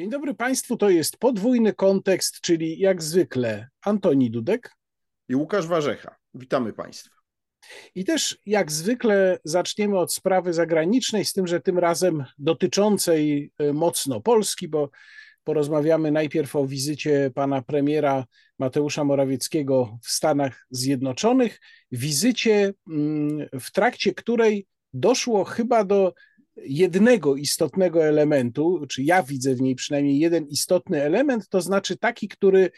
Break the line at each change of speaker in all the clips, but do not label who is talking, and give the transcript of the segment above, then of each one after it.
Dzień dobry Państwu, to jest podwójny kontekst, czyli jak zwykle Antoni Dudek
i Łukasz Warzecha. Witamy Państwa.
I też jak zwykle zaczniemy od sprawy zagranicznej, z tym, że tym razem dotyczącej e, mocno Polski, bo porozmawiamy najpierw o wizycie pana premiera Mateusza Morawieckiego w Stanach Zjednoczonych. Wizycie, mm, w trakcie której doszło chyba do jednego istotnego elementu, czy ja widzę w niej przynajmniej jeden istotny element, to znaczy taki, który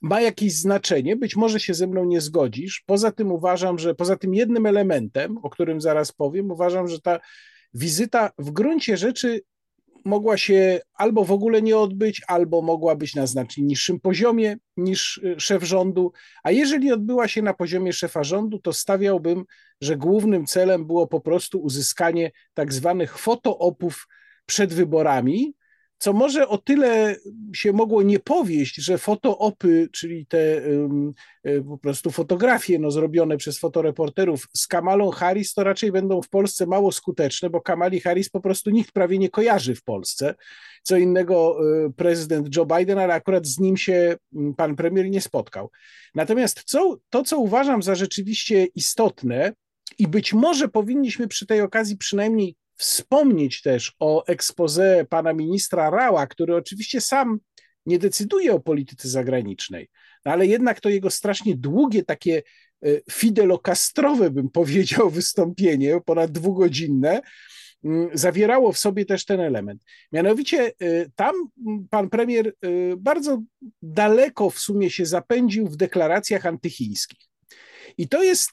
ma jakieś znaczenie, być może się ze mną nie zgodzisz. Poza tym uważam, że poza tym jednym elementem, o którym zaraz powiem, uważam, że ta wizyta w gruncie rzeczy mogła się albo w ogóle nie odbyć, albo mogła być na znacznie niższym poziomie niż y, szef rządu. A jeżeli odbyła się na poziomie szefa rządu, to stawiałbym, że głównym celem było po prostu uzyskanie tak zwanych fotoopów przed wyborami, co może o tyle się mogło nie powieść, że fotoopy, czyli te um, po prostu fotografie no, zrobione przez fotoreporterów z Kamalą Harris, to raczej będą w Polsce mało skuteczne, bo Kamali Harris po prostu nikt prawie nie kojarzy w Polsce. Co innego e, prezydent Joe Biden, ale akurat z nim się pan premier nie spotkał. Natomiast co, to, co uważam za rzeczywiście istotne, i być może powinniśmy przy tej okazji przynajmniej wspomnieć też o expose pana ministra Rała, który oczywiście sam nie decyduje o polityce zagranicznej, no ale jednak to jego strasznie długie, takie e, fidelokastrowe, bym powiedział, wystąpienie, ponad dwugodzinne, mm, zawierało w sobie też ten element. Mianowicie e, tam pan premier e, bardzo daleko w sumie się zapędził w deklaracjach antychińskich. I to jest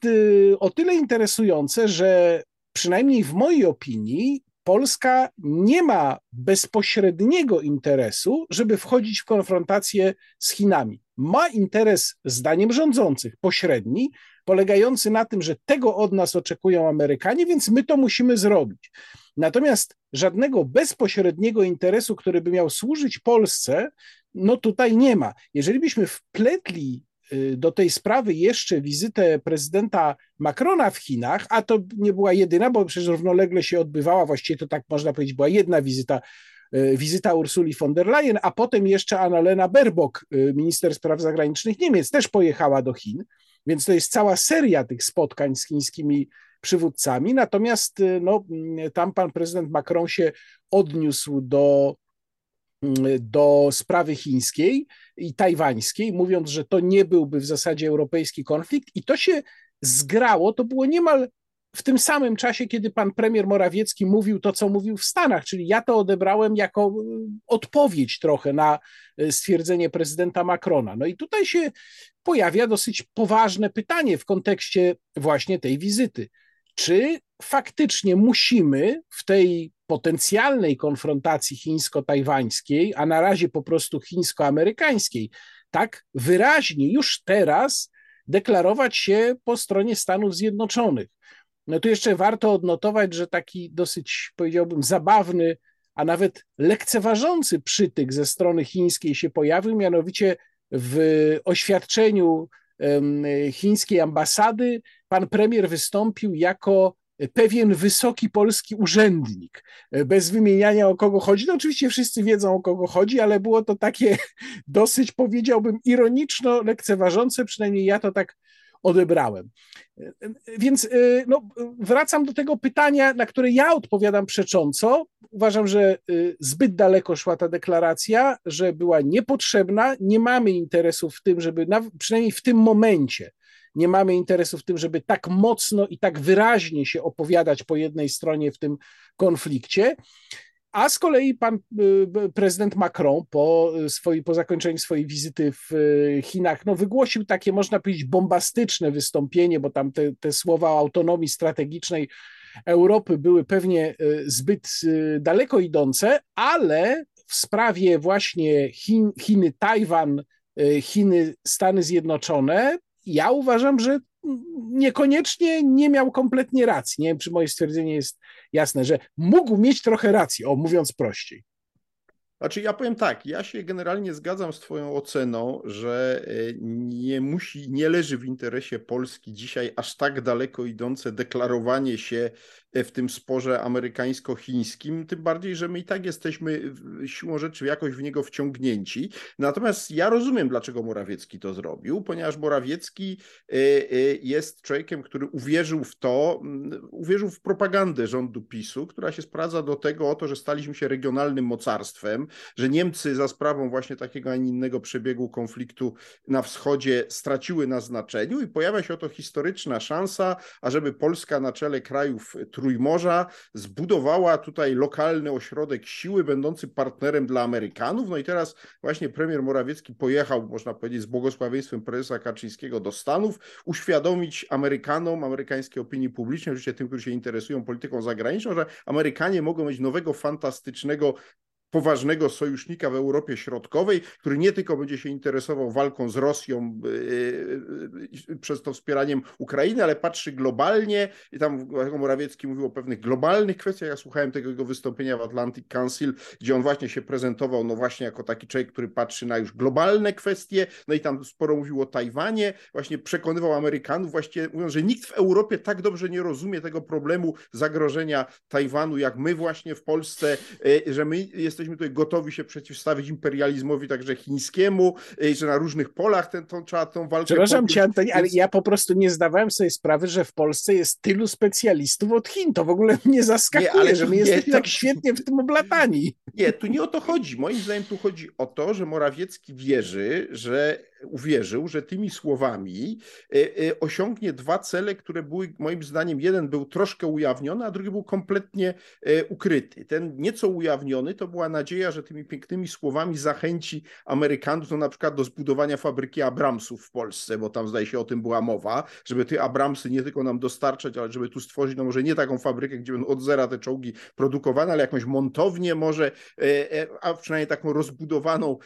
o tyle interesujące, że przynajmniej w mojej opinii, Polska nie ma bezpośredniego interesu, żeby wchodzić w konfrontację z Chinami. Ma interes, zdaniem rządzących, pośredni, polegający na tym, że tego od nas oczekują Amerykanie, więc my to musimy zrobić. Natomiast żadnego bezpośredniego interesu, który by miał służyć Polsce, no tutaj nie ma. Jeżeli byśmy wpletli do tej sprawy jeszcze wizytę prezydenta Macrona w Chinach, a to nie była jedyna, bo przecież równolegle się odbywała, właściwie to tak można powiedzieć, była jedna wizyta, y, wizyta Ursuli von der Leyen, a potem jeszcze Annalena Baerbock, y, minister spraw zagranicznych Niemiec, też pojechała do Chin, więc to jest cała seria tych spotkań z chińskimi przywódcami, natomiast no, tam pan prezydent Macron się odniósł do do sprawy chińskiej i tajwańskiej, mówiąc, że to nie byłby w zasadzie europejski konflikt, i to się zgrało, to było niemal w tym samym czasie, kiedy pan premier Morawiecki mówił to, co mówił w Stanach, czyli ja to odebrałem jako y, odpowiedź trochę na y, stwierdzenie prezydenta Macrona. No i tutaj się pojawia dosyć poważne pytanie w kontekście właśnie tej wizyty. Czy faktycznie musimy w tej potencjalnej konfrontacji chińsko-tajwańskiej, a na razie po prostu chińsko-amerykańskiej, tak wyraźnie już teraz deklarować się po stronie Stanów Zjednoczonych. No tu jeszcze warto odnotować, że taki dosyć, powiedziałbym, zabawny, a nawet lekceważący przytyk ze strony chińskiej się pojawił, mianowicie w oświadczeniu chińskiej ambasady pan premier wystąpił jako pewien wysoki polski urzędnik, bez wymieniania o kogo chodzi. No oczywiście wszyscy wiedzą o kogo chodzi, ale było to takie dosyć, powiedziałbym, ironiczno-lekceważące, przynajmniej ja to tak odebrałem. Więc y, no, wracam do tego pytania, na które ja odpowiadam przecząco. Uważam, że y, zbyt daleko szła ta deklaracja, że była niepotrzebna. Nie mamy interesu w tym, żeby, przynajmniej w tym momencie, nie mamy interesu w tym, żeby tak mocno i tak wyraźnie się opowiadać po jednej stronie w tym konflikcie. A z kolei pan y, prezydent Macron po, swojej, po zakończeniu swojej wizyty w y, Chinach no, wygłosił takie, można powiedzieć, bombastyczne wystąpienie, bo tam te, te słowa o autonomii strategicznej Europy były pewnie y, zbyt daleko idące, ale w sprawie właśnie Chin, Chiny, Tajwan, Chiny, Stany Zjednoczone ja uważam, że niekoniecznie nie miał kompletnie racji. Nie wiem, czy moje stwierdzenie jest jasne, że mógł mieć trochę racji, o mówiąc prościej.
Znaczy, ja powiem tak, ja się generalnie zgadzam z Twoją oceną, że e, nie musi, nie leży w interesie Polski dzisiaj aż tak daleko idące deklarowanie się w tym sporze amerykańsko-chińskim, tym bardziej, że my i tak jesteśmy siłą rzeczy jakoś w niego wciągnięci. Natomiast ja rozumiem, dlaczego Morawiecki to zrobił, ponieważ Morawiecki e, e, jest człowiekiem, który uwierzył w to, uwierzył w propagandę rządu PiSu, która się sprawdza do tego oto, że staliśmy się regionalnym mocarstwem, że Niemcy za sprawą właśnie takiego, a nie innego przebiegu konfliktu na wschodzie straciły na znaczeniu i pojawia się oto historyczna szansa, ażeby Polska na czele krajów Trójmorza zbudowała tutaj lokalny ośrodek siły, będący partnerem dla Amerykanów. No i teraz właśnie premier Morawiecki pojechał, można powiedzieć, z błogosławieństwem prezesa Kaczyńskiego do Stanów, uświadomić Amerykanom, amerykańskiej opinii publicznej, oczywiście tym, którzy się interesują polityką zagraniczną, że Amerykanie mogą mieć nowego, fantastycznego poważnego sojusznika w Europie Środkowej, który nie tylko będzie się interesował walką z Rosją yy, przez to wspieraniem Ukrainy, ale patrzy globalnie. I tam Morawiecki mówił o pewnych globalnych kwestiach. Ja słuchałem tego jego wystąpienia w Atlantic Council, gdzie on właśnie się prezentował no właśnie jako taki człowiek, który patrzy na już globalne kwestie, no i tam sporo mówił o Tajwanie, właśnie przekonywał Amerykanów, właściwie mówiąc, że nikt w Europie tak dobrze nie rozumie tego problemu zagrożenia Tajwanu, jak my właśnie w Polsce, że my jesteśmy jesteśmy tutaj gotowi się przeciwstawić imperializmowi także chińskiemu, i że na różnych polach ten, tą, trzeba tą walkę...
Przepraszam cię, Antoni, ale ja po prostu nie zdawałem sobie sprawy, że w Polsce jest tylu specjalistów od Chin. To w ogóle mnie zaskakuje, nie, ale że my jesteśmy tak świetnie w tym oblatani.
Nie, tu nie o to chodzi. Moim zdaniem tu chodzi o to, że Morawiecki wierzy, że uwierzył, że tymi słowami e, e, osiągnie dwa cele, które były moim zdaniem, jeden był troszkę ujawniony, a drugi był kompletnie e, ukryty. Ten nieco ujawniony to była nadzieja, że tymi pięknymi słowami zachęci Amerykanów no na przykład do zbudowania fabryki Abramsów w Polsce, bo tam zdaje się o tym była mowa, żeby te Abramsy nie tylko nam dostarczać, ale żeby tu stworzyć, no może nie taką fabrykę, gdzie będą od zera te czołgi produkowane, ale jakąś montownię może, a przynajmniej taką rozbudowaną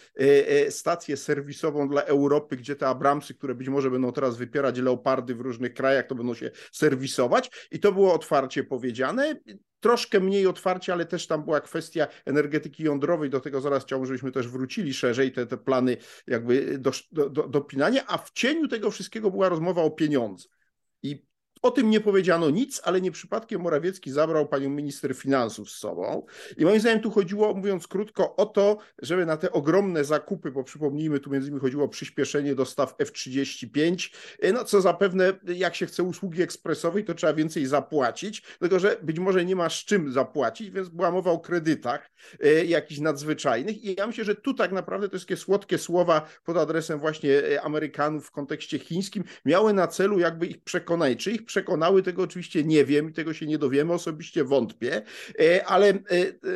stację serwisową dla Europy, gdzie te Abramsy, które być może będą teraz wypierać leopardy w różnych krajach, to będą się serwisować. I to było otwarcie powiedziane troszkę mniej otwarcie, ale też tam była kwestia energetyki jądrowej, do tego zaraz chciałbym, żebyśmy też wrócili szerzej, te, te plany jakby do, do, dopinania, a w cieniu tego wszystkiego była rozmowa o pieniądzach. O tym nie powiedziano nic, ale nie przypadkiem Morawiecki zabrał panią minister finansów z sobą. I moim zdaniem tu chodziło, mówiąc krótko, o to, żeby na te ogromne zakupy, bo przypomnijmy, tu między innymi chodziło o przyspieszenie dostaw F-35, e, no co zapewne, jak się chce usługi ekspresowej, to trzeba więcej zapłacić, tylko że być może nie ma z czym zapłacić, więc była mowa o kredytach e, jakichś nadzwyczajnych i ja myślę, że tu tak naprawdę te wszystkie słodkie słowa pod adresem właśnie e, Amerykanów w kontekście chińskim miały na celu jakby ich przekonać, czy ich przekonały, tego oczywiście nie wiem i tego się nie dowiemy, osobiście wątpię, e, ale e, e,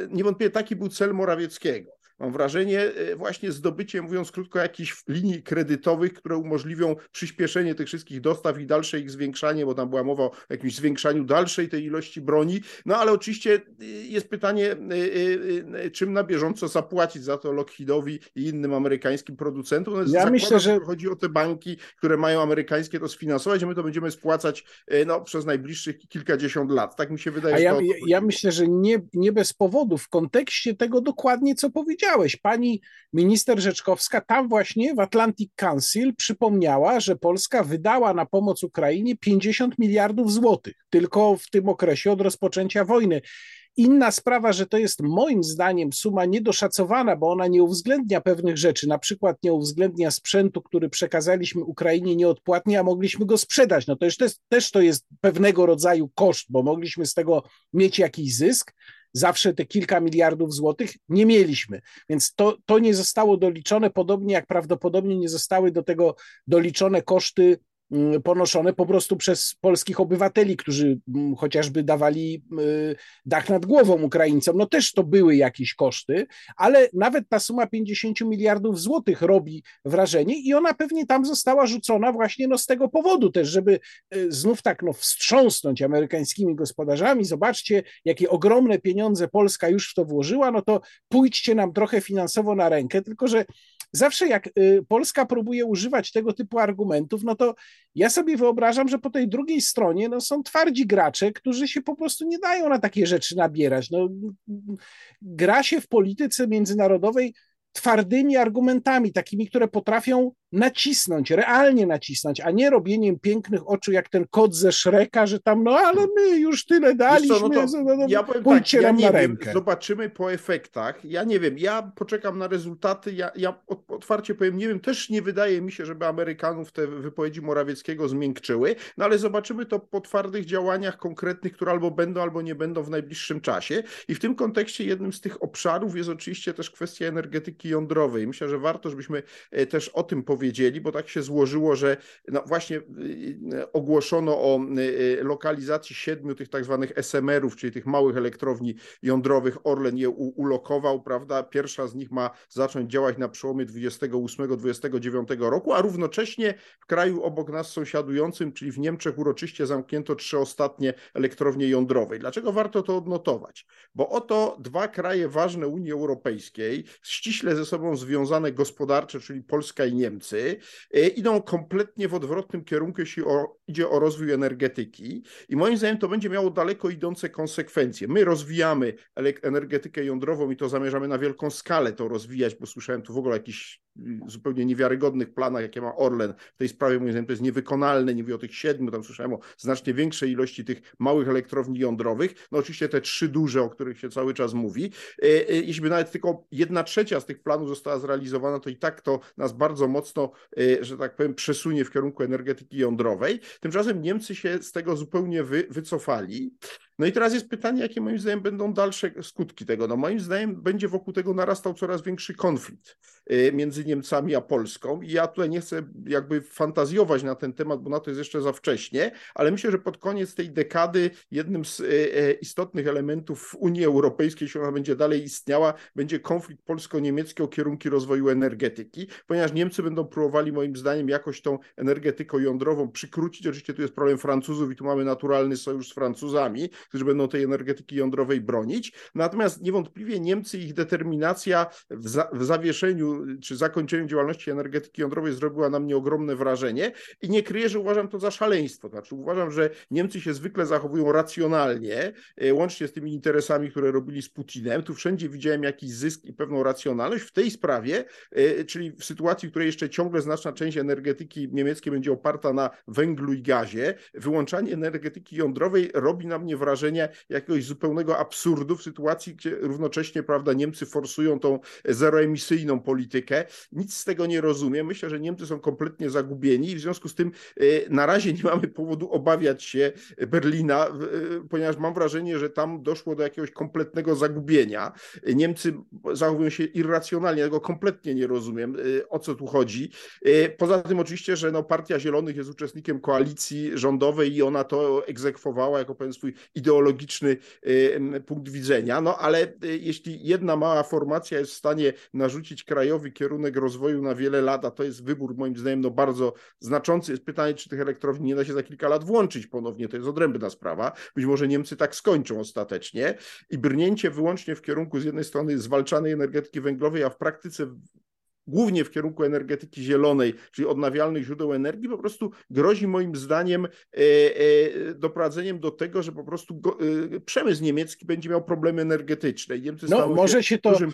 niewątpliwie taki był cel Morawieckiego mam wrażenie, e, właśnie zdobycie, mówiąc krótko, jakichś linii kredytowych, które umożliwią przyspieszenie tych wszystkich dostaw i dalsze ich zwiększanie, bo tam była mowa o jakimś zwiększaniu dalszej tej ilości broni. No ale oczywiście e, jest pytanie, e, czym na bieżąco zapłacić za to Lockheedowi i innym amerykańskim producentom. No, ja myślę, że chodzi o te banki, które mają amerykańskie to sfinansować, a my to będziemy spłacać no, przez najbliższych kilkadziesiąt lat. Tak mi się wydaje.
A ja, ja myślę, że nie, nie bez powodu w kontekście tego dokładnie, co powiedziałem powiedziałeś, pani minister Rzeczkowska tam właśnie w Atlantic Council przypomniała, że Polska wydała na pomoc Ukrainie 50 miliardów złotych tylko w tym okresie od rozpoczęcia wojny. Inna sprawa, że to jest moim zdaniem suma niedoszacowana, bo ona nie uwzględnia pewnych rzeczy, na przykład nie uwzględnia sprzętu, który przekazaliśmy Ukrainie nieodpłatnie, a mogliśmy go sprzedać. No to już też to jest pewnego rodzaju koszt, bo mogliśmy z tego mieć jakiś zysk zawsze te kilka miliardów złotych nie mieliśmy. Więc to, to nie zostało doliczone, podobnie jak prawdopodobnie nie zostały do tego doliczone koszty ponoszone po prostu przez polskich obywateli, którzy mm, chociażby dawali y, dach nad głową Ukraińcom. No też to były jakieś koszty, ale nawet ta suma 50 miliardów złotych robi wrażenie i ona pewnie tam została rzucona właśnie no z tego powodu też, żeby y, znów tak no wstrząsnąć amerykańskimi gospodarzami. Zobaczcie, jakie ogromne pieniądze Polska już w to włożyła, no to pójdźcie nam trochę finansowo na rękę, tylko że zawsze jak Polska próbuje używać tego typu argumentów, no to ja sobie wyobrażam, że po tej drugiej stronie no, są twardzi gracze, którzy się po prostu nie dają na takie rzeczy nabierać. No, gra się w polityce międzynarodowej twardymi argumentami, takimi, które potrafią nacisnąć, realnie nacisnąć, a nie robieniem pięknych oczu jak ten kot ze Szreka, że tam, no ale my już tyle daliśmy, co, no to, no, no, ja powiem tak, ja nie wiem,
zobaczymy po efektach, ja nie wiem, ja poczekam na rezultaty, ja, ja otwarcie powiem, nie wiem, też nie wydaje mi się, żeby Amerykanów te wypowiedzi Morawieckiego zmiękczyły, no ale zobaczymy to po twardych działaniach konkretnych, które albo będą, albo nie będą w najbliższym czasie i w tym kontekście jednym z tych obszarów jest oczywiście też kwestia energetyki jądrowej. Myślę, że warto, żebyśmy e, też o tym powiedzieli, powiedzieli, bo tak się złożyło, że no właśnie y, y, ogłoszono o y, lokalizacji siedmiu tych tak zwanych SMR-ów, czyli tych małych elektrowni jądrowych. Orlen je ulokował, prawda? Pierwsza z nich ma zacząć działać na przełomie 28-29 roku, a równocześnie w kraju obok nas sąsiadującym, czyli w Niemczech uroczyście zamknięto trzy ostatnie elektrownie jądrowe. Dlaczego warto to odnotować? Bo oto dwa kraje ważne Unii Europejskiej, ściśle ze sobą związane gospodarcze, czyli Polska i Niemcy, E, idą kompletnie w odwrotnym kierunku, jeśli o, idzie o rozwój energetyki i moim zdaniem to będzie miało daleko idące konsekwencje. My rozwijamy energetykę jądrową i to zamierzamy na wielką skalę to rozwijać, bo słyszałem tu w ogóle y, zupełnie niewiarygodnych planach, jakie ma Orlen w tej sprawie, moim zdaniem to jest niewykonalne, nie mówię o tych siedmiu, tam słyszałem o znacznie większej ilości tych małych elektrowni jądrowych, no oczywiście te trzy duże, o których się cały czas mówi. E, e, jeśli by nawet tylko jedna trzecia z tych planów została zrealizowana, to i tak to nas bardzo mocno y, że tak powiem, przesunie w kierunku energetyki jądrowej. Tymczasem Niemcy się z tego zupełnie wy, wycofali. No i teraz jest pytanie, jakie moim zdaniem będą dalsze skutki tego. No moim zdaniem będzie wokół tego narastał coraz większy konflikt y, między Niemcami a Polską i ja tutaj nie chcę jakby fantazjować na ten temat, bo na to jest jeszcze za wcześnie, ale myślę, że pod koniec tej dekady jednym z y, istotnych elementów w Unii Europejskiej, jeśli ona będzie dalej istniała, będzie konflikt polsko-niemiecki o kierunki rozwoju energetyki, ponieważ Niemcy będą próbowali moim zdaniem jakoś tą energetyką jądrową przykrócić. Oczywiście tu jest problem Francuzów i tu mamy naturalny sojusz z Francuzami, którzy będą tej energetyki jądrowej bronić. Natomiast niewątpliwie Niemcy, ich determinacja w, za, w zawieszeniu czy zakończeniu działalności energetyki jądrowej zrobiła na mnie ogromne wrażenie i nie kryję, że uważam to za szaleństwo. Znaczy uważam, że Niemcy się zwykle zachowują racjonalnie, e, łącznie z tymi interesami, które robili z Putinem. Tu wszędzie widziałem jakiś zysk i pewną racjonalność. W tej sprawie, e, czyli w sytuacji, w której jeszcze ciągle znaczna część energetyki niemieckiej będzie oparta na węglu i gazie, wyłączanie energetyki jądrowej robi na mnie wrażenie jakiegoś zupełnego absurdu w sytuacji, gdzie równocześnie prawda, Niemcy forsują tą zeroemisyjną politykę. Nic z tego nie rozumiem. Myślę, że Niemcy są kompletnie zagubieni i w związku z tym e, na razie nie mamy powodu obawiać się Berlina, e, ponieważ mam wrażenie, że tam doszło do jakiegoś kompletnego zagubienia. Niemcy zachowują się irracjonalnie, tego kompletnie nie rozumiem, e, o co tu chodzi. Poza tym oczywiście, że no, Partia Zielonych jest uczestnikiem koalicji rządowej i ona to egzekwowała jako pewien swój ideologiczny punkt widzenia, no ale y, jeśli jedna mała formacja jest w stanie narzucić krajowy kierunek rozwoju na wiele lat, a to jest wybór moim zdaniem no bardzo znaczący, jest pytanie, czy tych elektrowni nie da się za kilka lat włączyć ponownie, to jest odrębna sprawa. Być może Niemcy tak skończą ostatecznie. I brnięcie wyłącznie w kierunku z jednej strony zwalczanej energetyki węglowej, a w praktyce głównie w kierunku energetyki zielonej, czyli odnawialnych źródeł energii, po prostu grozi moim zdaniem e, e, doprowadzeniem do tego, że po prostu e, przemysł niemiecki będzie miał problemy energetyczne.
Niemcy no, może się to... Dużym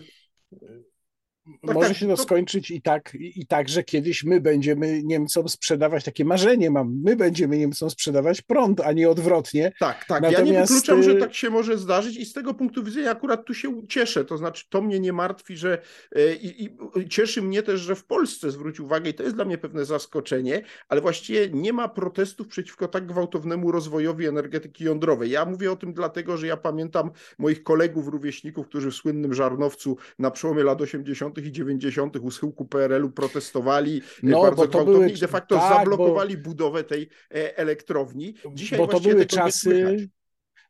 tak, może tak, się to, to skończyć i tak, i, i tak, że kiedyś my będziemy Niemcom sprzedawać, takie marzenie mam, my będziemy Niemcom sprzedawać prąd, a nie odwrotnie.
Tak, tak. Natomiast... Ja nie wykluczam, że y, tak się może zdarzyć i z tego punktu widzenia akurat tu się cieszę. To znaczy, to mnie nie martwi, że y, i, i cieszy mnie też, że w Polsce zwrócił uwagę i to jest dla mnie pewne zaskoczenie, ale właściwie nie ma protestów przeciwko tak gwałtownemu rozwojowi energetyki jądrowej. Ja mówię o tym dlatego, że ja pamiętam moich kolegów, rówieśników, którzy w słynnym Żarnowcu na przełomie lat 80 i 90. u schyłku PRL-u protestowali e, no, bardzo gwałtownie były, i de facto tak, zablokowali bo, budowę tej e, elektrowni.
Dzisiaj bo to były czasy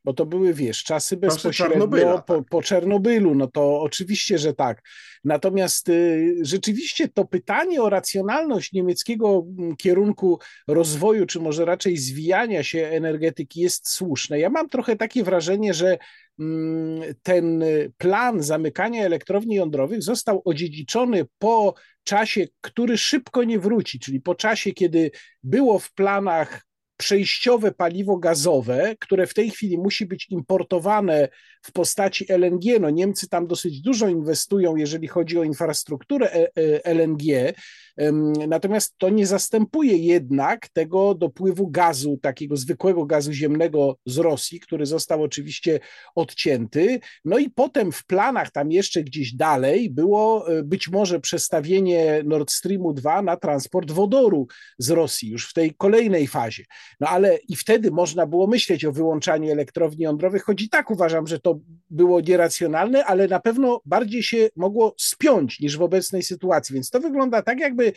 bo to były, wiesz, czasy bezpośrednio po, tak. po, Czernobylu, no to oczywiście, że tak. Natomiast y, rzeczywiście to pytanie o racjonalność niemieckiego mm, kierunku rozwoju, czy może raczej zwijania się energetyki jest słuszne. Ja mam trochę takie wrażenie, że ten plan zamykania elektrowni jądrowych został odziedziczony po czasie, który szybko nie wróci, czyli po czasie, kiedy było w planach przejściowe paliwo gazowe, które w tej chwili musi być importowane w postaci LNG. No Niemcy tam dosyć dużo inwestują, jeżeli chodzi o infrastrukturę e, e, LNG, natomiast to nie zastępuje jednak tego dopływu gazu, takiego zwykłego gazu ziemnego z Rosji, który został oczywiście odcięty. No i potem w planach tam jeszcze gdzieś dalej było e, być może przestawienie Nord Streamu 2 na transport wodoru z Rosji już w tej kolejnej fazie. No ale i wtedy można było myśleć o wyłączaniu elektrowni jądrowych, choć i tak uważam, że to było nieracjonalne, ale na pewno bardziej się mogło spiąć niż w obecnej sytuacji. Więc to wygląda tak, jakby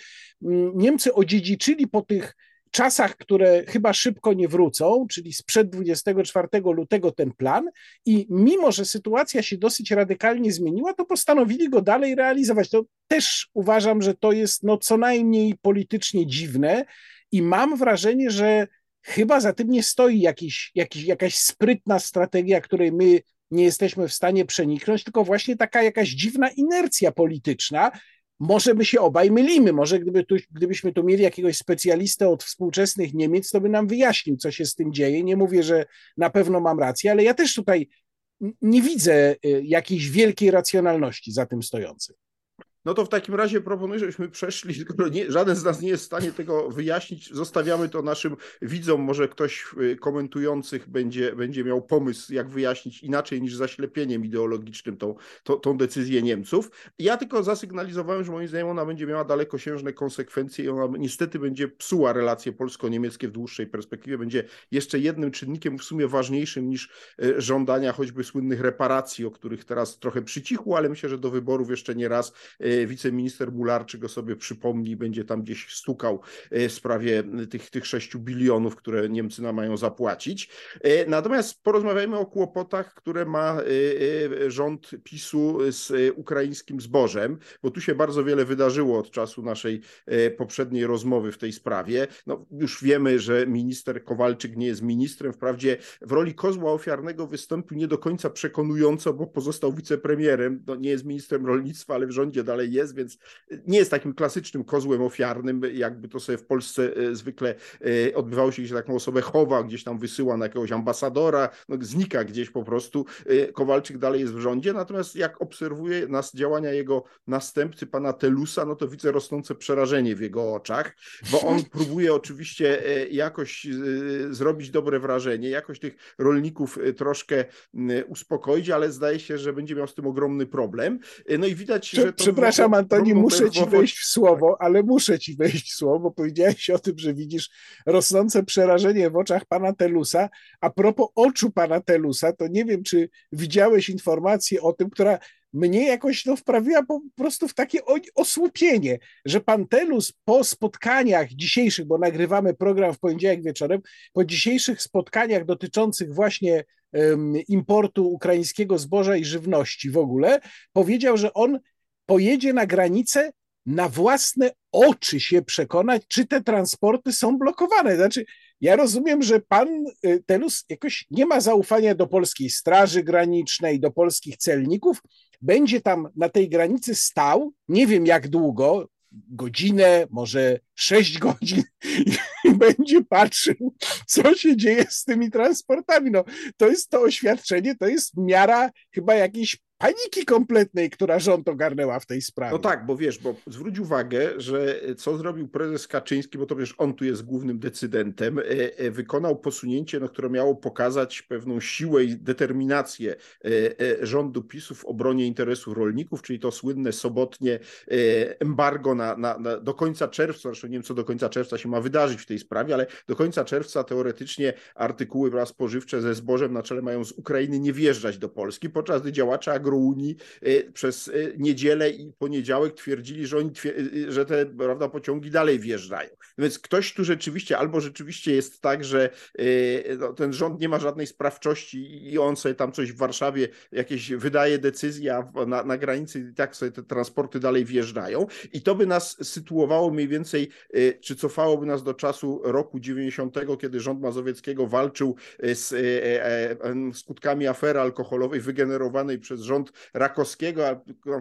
mm, Niemcy odziedziczyli po tych czasach, które chyba szybko nie wrócą, czyli sprzed 24 lutego ten plan i mimo, że sytuacja się dosyć radykalnie zmieniła, to postanowili go dalej realizować. To też uważam, że to jest no co najmniej politycznie dziwne i mam wrażenie, że chyba za tym nie stoi jakiś, jakiś, jakaś sprytna strategia, której my nie jesteśmy w stanie przeniknąć, tylko właśnie taka jakaś dziwna inercja polityczna. Może my się obaj mylimy, może gdyby tu, gdybyśmy tu mieli jakiegoś specjalistę od współczesnych Niemiec, to by nam wyjaśnił, co się z tym dzieje. Nie mówię, że na pewno mam rację, ale ja też tutaj nie widzę y, jakiejś wielkiej racjonalności za tym stojącej.
No to w takim razie proponuję, żebyśmy przeszli, skoro nie, żaden z nas nie jest w stanie tego wyjaśnić, zostawiamy to naszym widzom, może ktoś y, komentujących będzie, będzie miał pomysł, jak wyjaśnić inaczej niż zaślepieniem ideologicznym tą, tą, tą decyzję Niemców. Ja tylko zasygnalizowałem, że moim zdaniem ona będzie miała dalekosiężne konsekwencje i ona niestety będzie psuła relacje polsko-niemieckie w dłuższej perspektywie, będzie jeszcze jednym czynnikiem w sumie ważniejszym niż y, żądania choćby słynnych reparacji, o których teraz trochę przycichło, ale myślę, że do wyborów jeszcze nie raz y, wiceminister Mularczyk go sobie przypomni, będzie tam gdzieś stukał e, w sprawie tych, tych 6 bilionów, które Niemcy nam mają zapłacić. E, natomiast porozmawiajmy o kłopotach, które ma rząd PiSu z ukraińskim zbożem, bo tu się bardzo wiele wydarzyło od czasu naszej poprzedniej rozmowy w tej sprawie. No, już wiemy, że minister Kowalczyk nie jest ministrem, wprawdzie w roli kozła ofiarnego wystąpił nie do końca przekonująco, bo pozostał wicepremierem, no, nie jest ministrem rolnictwa, ale w rządzie dalej dalej jest, więc nie jest takim klasycznym kozłem ofiarnym, jakby to sobie w Polsce e, zwykle e, odbywało się, gdzie taką osobę chowa, gdzieś tam wysyła na jakiegoś ambasadora, no, znika gdzieś po prostu. E, Kowalczyk dalej jest w rządzie, natomiast jak obserwuję nas działania jego następcy, pana Telusa, no to widzę rosnące przerażenie w jego oczach, bo on próbuje oczywiście jakoś zrobić dobre wrażenie, jakoś tych rolników troszkę uspokoić, ale zdaje się, że będzie miał z tym ogromny problem. No i widać, że
to Przepraszam, Antoni, muszę ci wejść w słowo, ale muszę ci wejść w słowo, bo powiedziałeś o tym, że widzisz rosnące przerażenie w oczach pana Telusa. A propos oczu pana Telusa, to nie wiem, czy widziałeś informację o tym, która mnie jakoś no, wprawiła po prostu w takie osłupienie, że pan Telus po spotkaniach dzisiejszych, bo nagrywamy program w poniedziałek wieczorem, po dzisiejszych spotkaniach dotyczących właśnie um, importu ukraińskiego zboża i żywności w ogóle, powiedział, że on pojedzie na granicę na własne oczy się przekonać, czy te transporty są blokowane. Znaczy, ja rozumiem, że pan y, Telus jakoś nie ma zaufania do polskiej Straży Granicznej, do polskich celników. Będzie tam na tej granicy stał, nie wiem jak długo, godzinę, może sześć godzin i będzie patrzył, co się dzieje z tymi transportami. No, to jest to oświadczenie, to jest miara chyba jakiejś paniki kompletnej, która rząd ogarnęła w tej sprawie.
No tak, bo wiesz, bo zwróć uwagę, że co zrobił prezes Kaczyński, bo to wiesz, on tu jest głównym decydentem, e, e, wykonał posunięcie, no, które miało pokazać pewną siłę i determinację e, rządu PiSu w obronie interesów rolników, czyli to słynne sobotnie embargo na, na, na, do końca czerwca, zresztą nie wiem, co do końca czerwca się ma wydarzyć w tej sprawie, ale do końca czerwca teoretycznie artykuły spożywcze ze zbożem na czele mają z Ukrainy nie wjeżdżać do Polski, podczas gdy działacze agro Agrounii y, przez y, niedzielę i poniedziałek twierdzili, że, oni y, że te prawda, pociągi dalej wjeżdżają. Więc ktoś tu rzeczywiście, albo rzeczywiście jest tak, że no, ten rząd nie ma żadnej sprawczości i on sobie tam coś w Warszawie jakieś wydaje decyzje, na, na granicy i tak sobie te transporty dalej wjeżdżają. I to by nas sytuowało mniej więcej, czy cofałoby nas do czasu roku 90, kiedy rząd Mazowieckiego walczył z skutkami afery alkoholowej wygenerowanej przez rząd rząd Rakowskiego,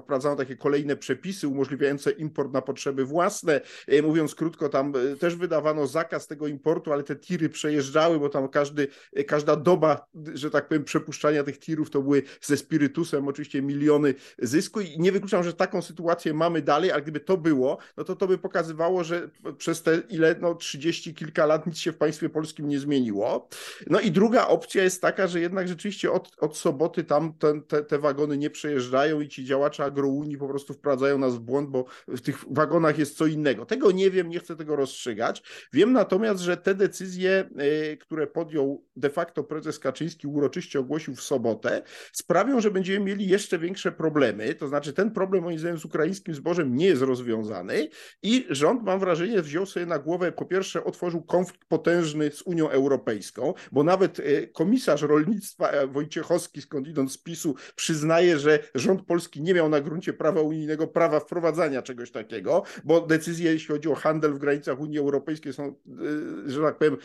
wprowadzano takie kolejne przepisy umożliwiające import na potrzeby własne. Mówiąc krótko, tam też wydawano zakaz tego importu, ale te tiry przejeżdżały, bo tam każdy, każda doba, że tak powiem, przepuszczania tych tirów to były ze spirytusem oczywiście miliony zysku i nie wykluczam, że taką sytuację mamy dalej, ale gdyby to było, no to to by pokazywało, że przez te ile, no 30 kilka lat nic się w państwie polskim nie zmieniło. No i druga opcja jest taka, że jednak rzeczywiście od, od soboty tam te, te, te wagony nie przejeżdżają i ci działacze agrounii po prostu wprowadzają nas w błąd, bo w tych wagonach jest co innego. Tego nie wiem, nie chcę tego rozstrzygać. Wiem natomiast, że te decyzje, e, które podjął de facto prezes Kaczyński, uroczyście ogłosił w sobotę, sprawią, że będziemy mieli jeszcze większe problemy. To znaczy, ten problem, moim zdaniem, z ukraińskim zbożem nie jest rozwiązany i rząd, mam wrażenie, wziął sobie na głowę, po pierwsze, otworzył konflikt potężny z Unią Europejską, bo nawet e, komisarz rolnictwa e, Wojciechowski, skądinąd z PiSu, przyznaje, że rząd polski nie miał na gruncie prawa unijnego prawa wprowadzania czegoś takiego, bo decyzje, jeśli chodzi o handel w granicach Unii Europejskiej, są, e, że tak powiem,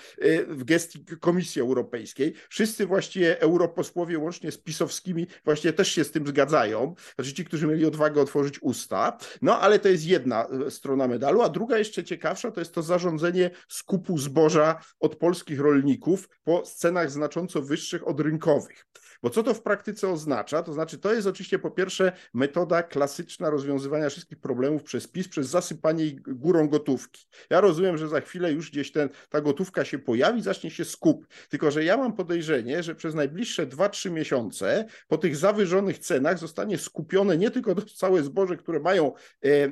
w gestii Komisji Europejskiej. Wszyscy właściwie europosłowie, łącznie z pisowskimi, właśnie też się z tym zgadzają. Znaczy ci, którzy mieli odwagę otworzyć usta. No ale to jest jedna strona medalu, a druga jeszcze ciekawsza to jest to zarządzenie skupu zboża od polskich rolników po cenach znacząco wyższych od rynkowych. Bo co to w praktyce oznacza? To znaczy, to jest oczywiście po pierwsze metoda klasyczna rozwiązywania wszystkich problemów przez PiS, przez zasypanie górą gotówki. Ja rozumiem, że za chwilę już gdzieś ten, ta gotówka się pojawi, zacznie się skup. Tylko, że ja mam podejrzenie, że przez najbliższe 2-3 miesiące po tych zawyżonych cenach zostanie skupione nie tylko całe zboże, które mają e, e, e,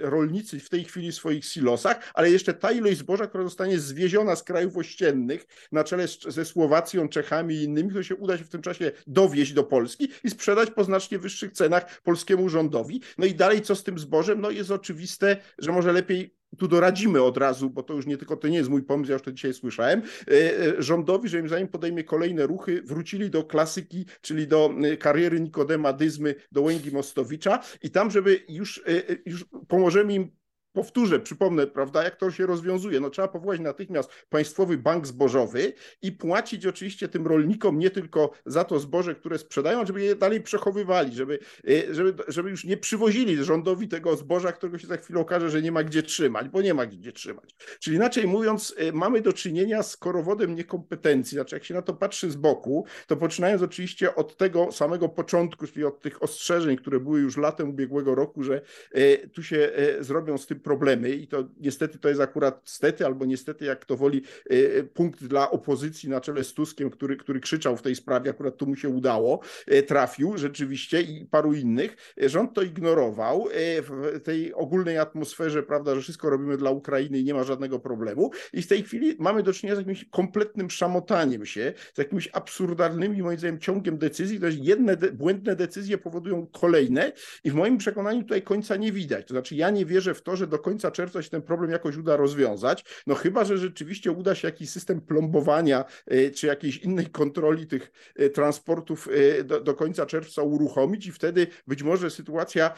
rolnicy w tej chwili w swoich silosach, ale jeszcze ta ilość zboża, która zostanie zwieziona z krajów ościennych na czele ze Słowacją, Czechami i innymi, to się uda się w tym tym czasie dowieźć do Polski i sprzedać po znacznie wyższych cenach polskiemu rządowi. No i dalej co z tym zbożem? No jest oczywiste, że może lepiej tu doradzimy od razu, bo to już nie tylko to nie jest mój pomysł, ja już to dzisiaj słyszałem, e, e, rządowi, że zanim podejmie kolejne ruchy, wrócili do klasyki, czyli do e, kariery Nikodema Dyzmy, do Łęgi Mostowicza i tam, żeby już, już pomożemy im Powtórzę, przypomnę, prawda, jak to się rozwiązuje. No, trzeba powołać natychmiast Państwowy Bank Zbożowy i płacić oczywiście tym rolnikom nie tylko za to zboże, które sprzedają, żeby je dalej przechowywali, żeby, e, żeby, żeby już nie przywozili rządowi tego zboża, którego się za chwilę okaże, że nie ma gdzie trzymać, bo nie ma gdzie trzymać. Czyli inaczej mówiąc, e, mamy do czynienia z korowodem niekompetencji. Znaczy, jak się na to patrzy z boku, to poczynając oczywiście od tego samego początku, czyli od tych ostrzeżeń, które były już latem ubiegłego roku, że e, tu się zrobią z tym problemy i to niestety to jest akurat stety albo niestety, jak to woli, e, e, punkt dla opozycji na czele z Tuskiem, który, który krzyczał w tej sprawie, akurat tu mu się udało, e, trafił rzeczywiście i paru innych. Rząd to ignorował w tej ogólnej atmosferze, prawda, że wszystko robimy dla Ukrainy i nie ma żadnego problemu i w tej chwili mamy do czynienia z jakimś kompletnym szamotaniem się, z jakimiś absurdalnymi, moim zdaniem, ciągiem decyzji, to jest jedne de błędne decyzje powodują kolejne i w moim przekonaniu tutaj końca nie widać. To znaczy ja nie wierzę w to, że do końca czerwca się ten problem jakoś uda rozwiązać, no chyba, że rzeczywiście uda się jakiś system plombowania e, czy jakiejś innej kontroli tych e, transportów e, do, do końca czerwca uruchomić i wtedy być może sytuacja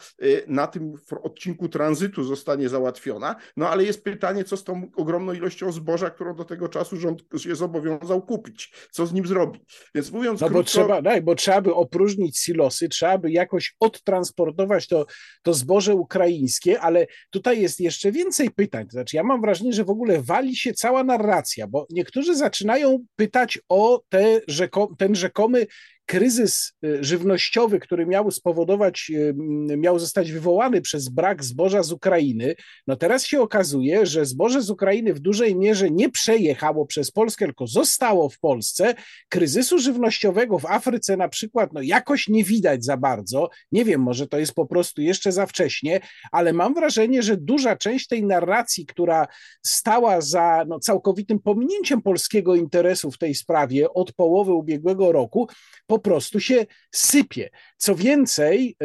na tym odcinku tranzytu zostanie załatwiona, no ale jest pytanie, co z tą ogromną ilością zboża, którą do tego czasu rząd się zobowiązał kupić, co z nim zrobi. Więc mówiąc
no
krótko...
bo trzeba, daj, bo trzeba by opróżnić silosy, trzeba by jakoś odtransportować to, to zboże ukraińskie, ale tutaj jest jeszcze więcej pytań. To znaczy, ja mam wrażenie, że w ogóle wali się cała narracja, bo niektórzy zaczynają pytać o te rzeko, ten rzekomy kryzys y, żywnościowy, który miał spowodować, y, miał zostać wywołany przez brak zboża z Ukrainy, no teraz się okazuje, że zboże z Ukrainy w dużej mierze nie przejechało przez Polskę, tylko zostało w Polsce. Kryzysu żywnościowego w Afryce na przykład, no jakoś nie widać za bardzo. Nie wiem, może to jest po prostu jeszcze za wcześnie, ale mam wrażenie, że duża część tej narracji, która stała za no, całkowitym pominięciem polskiego interesu w tej sprawie od połowy ubiegłego roku, po prostu się sypie. Co więcej,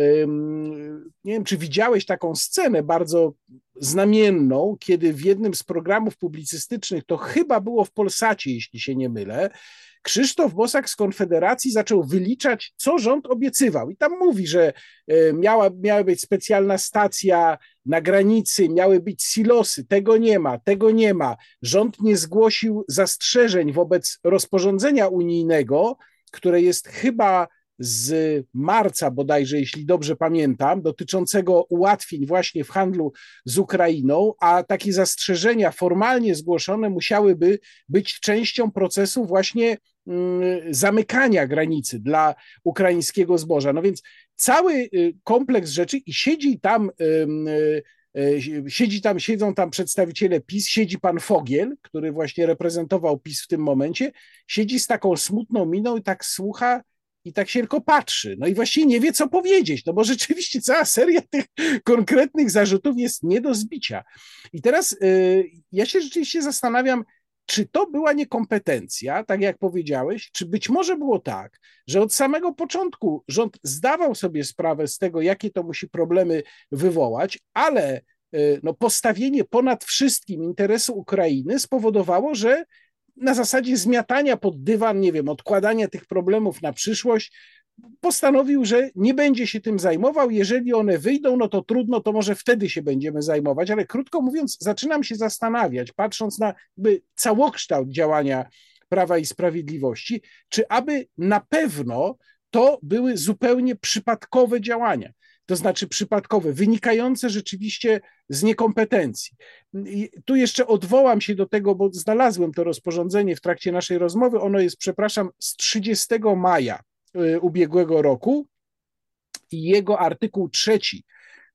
nie wiem, czy widziałeś taką scenę bardzo znamienną, kiedy w jednym z programów publicystycznych, to chyba było w Polsacie, jeśli się nie mylę, Krzysztof Bosak z Konfederacji zaczął wyliczać, co rząd obiecywał. I tam mówi, że e, miała, miała być specjalna stacja na granicy, miały być silosy. Tego nie ma, tego nie ma. Rząd nie zgłosił zastrzeżeń wobec rozporządzenia unijnego, które jest chyba z marca bodajże, jeśli dobrze pamiętam, dotyczącego ułatwień właśnie w handlu z Ukrainą, a takie zastrzeżenia formalnie zgłoszone musiałyby być częścią procesu właśnie mm, zamykania granicy dla ukraińskiego zboża. No więc cały y, kompleks rzeczy i siedzi tam y, siedzi tam, siedzą tam przedstawiciele PiS, siedzi pan Fogiel, który właśnie reprezentował PiS w tym momencie, siedzi z taką smutną miną i tak słucha i tak się tylko patrzy. No i właściwie nie wie, co powiedzieć, no bo rzeczywiście cała seria tych konkretnych zarzutów jest nie do zbicia. I teraz y, ja się rzeczywiście zastanawiam, czy to była niekompetencja, tak jak powiedziałeś, czy być może było tak, że od samego początku rząd zdawał sobie sprawę z tego, jakie to musi problemy wywołać, ale y, no, postawienie ponad wszystkim interesu Ukrainy spowodowało, że na zasadzie zmiatania pod dywan, nie wiem, odkładania tych problemów na przyszłość, postanowił, że nie będzie się tym zajmował. Jeżeli one wyjdą, no to trudno, to może wtedy się będziemy zajmować. Ale krótko mówiąc, zaczynam się zastanawiać, patrząc na jakby całokształt działania Prawa i Sprawiedliwości, czy aby na pewno to były zupełnie przypadkowe działania to znaczy przypadkowe, wynikające rzeczywiście z niekompetencji. I tu jeszcze odwołam się do tego, bo znalazłem to rozporządzenie w trakcie naszej rozmowy. Ono jest, przepraszam, z 30 maja ubiegłego roku i jego artykuł trzeci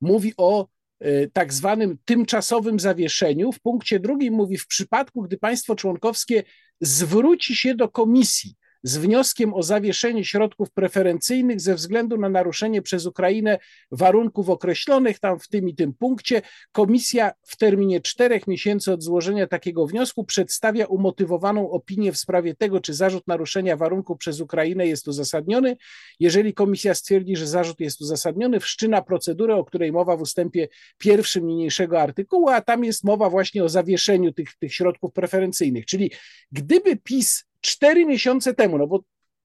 mówi o y, tak zwanym tymczasowym zawieszeniu. W punkcie drugim mówi, w przypadku, gdy państwo członkowskie zwróci się do komisji z wnioskiem o zawieszenie środków preferencyjnych ze względu na naruszenie przez Ukrainę warunków określonych tam w tym i tym punkcie. Komisja w terminie czterech miesięcy od złożenia takiego wniosku przedstawia umotywowaną opinię w sprawie tego, czy zarzut naruszenia warunków przez Ukrainę jest uzasadniony. Jeżeli komisja stwierdzi, że zarzut jest uzasadniony, wszczyna procedurę, o której mowa w ustępie pierwszym niniejszego artykułu, a tam jest mowa właśnie o zawieszeniu tych, tych środków preferencyjnych. Czyli gdyby PiS cztery miesiące temu, no bo